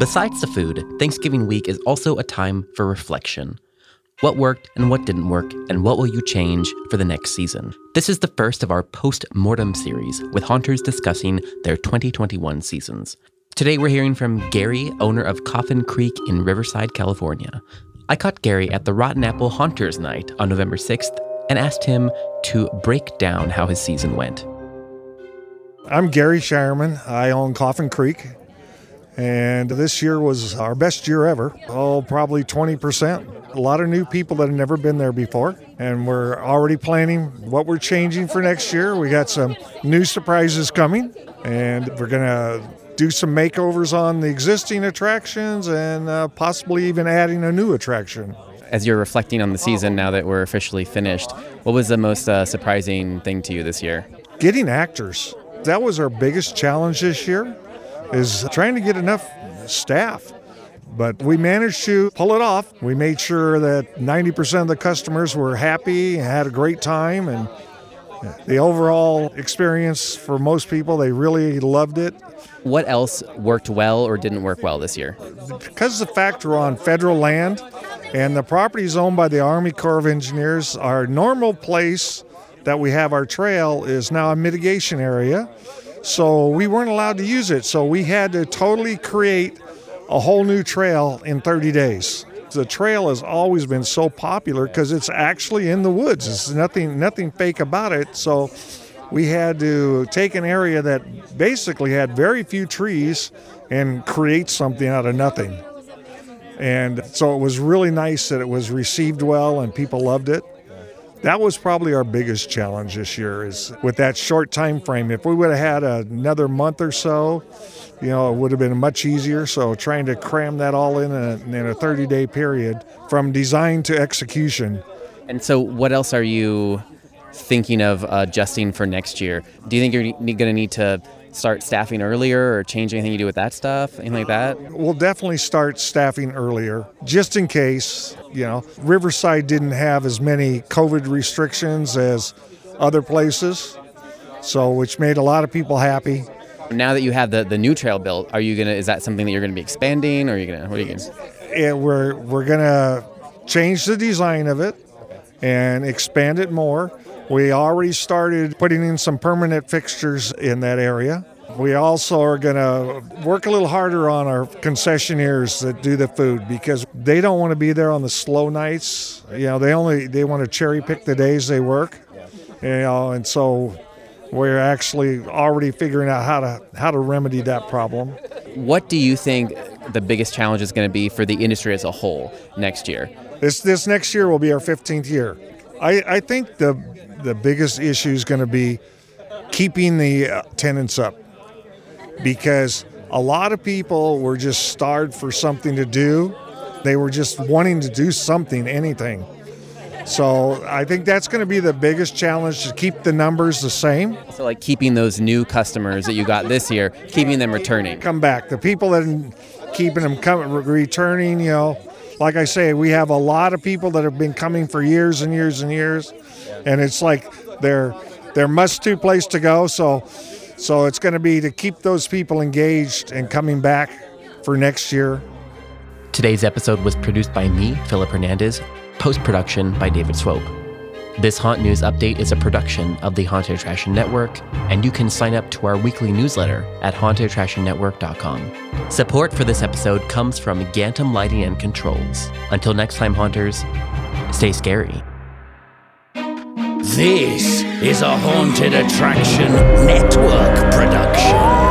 Besides the food, Thanksgiving week is also a time for reflection. What worked and what didn't work, and what will you change for the next season? This is the first of our post mortem series, with haunters discussing their 2021 seasons. Today we're hearing from Gary, owner of Coffin Creek in Riverside, California. I caught Gary at the Rotten Apple Haunters Night on November 6th and asked him to break down how his season went. I'm Gary Shireman. I own Coffin Creek. And this year was our best year ever. Oh, probably 20%. A lot of new people that have never been there before. And we're already planning what we're changing for next year. We got some new surprises coming. And we're going to do some makeovers on the existing attractions and uh, possibly even adding a new attraction. As you're reflecting on the season now that we're officially finished, what was the most uh, surprising thing to you this year? Getting actors. That was our biggest challenge this year is trying to get enough staff. But we managed to pull it off. We made sure that 90% of the customers were happy, had a great time, and the overall experience for most people, they really loved it. What else worked well or didn't work well this year? Because the fact we're on federal land and the property is owned by the Army Corps of Engineers, our normal place that we have our trail is now a mitigation area. So we weren't allowed to use it. So we had to totally create a whole new trail in 30 days. The trail has always been so popular because it's actually in the woods. It's nothing nothing fake about it. So we had to take an area that basically had very few trees and create something out of nothing. And so it was really nice that it was received well and people loved it. That was probably our biggest challenge this year is with that short time frame. If we would have had another month or so, you know, it would have been much easier. So trying to cram that all in a, in a 30 day period from design to execution. And so, what else are you thinking of adjusting for next year? Do you think you're going to need to start staffing earlier or change anything you do with that stuff, anything like that? We'll definitely start staffing earlier, just in case. You know, Riverside didn't have as many COVID restrictions as other places, so which made a lot of people happy. Now that you have the, the new trail built, are you gonna? Is that something that you're gonna be expanding, or are you gonna? What are you gonna? We're we're gonna change the design of it and expand it more. We already started putting in some permanent fixtures in that area. We also are going to work a little harder on our concessionaires that do the food because they don't want to be there on the slow nights. You know, they only they want to cherry pick the days they work. You know, and so we're actually already figuring out how to how to remedy that problem. What do you think the biggest challenge is going to be for the industry as a whole next year? This this next year will be our 15th year. I, I think the the biggest issue is going to be keeping the tenants up because a lot of people were just starved for something to do. They were just wanting to do something, anything. So I think that's going to be the biggest challenge to keep the numbers the same. So, like keeping those new customers that you got this year, keeping them returning. Come back. The people that are keeping them coming, returning, you know, like I say, we have a lot of people that have been coming for years and years and years, and it's like they're they're must do place to go. So so it's going to be to keep those people engaged and coming back for next year. Today's episode was produced by me, Philip Hernandez, post production by David Swope. This Haunt News Update is a production of the Haunted Attraction Network, and you can sign up to our weekly newsletter at hauntedattractionnetwork.com. Support for this episode comes from Gantom Lighting and Controls. Until next time, Haunters, stay scary. This is a Haunted Attraction Network production.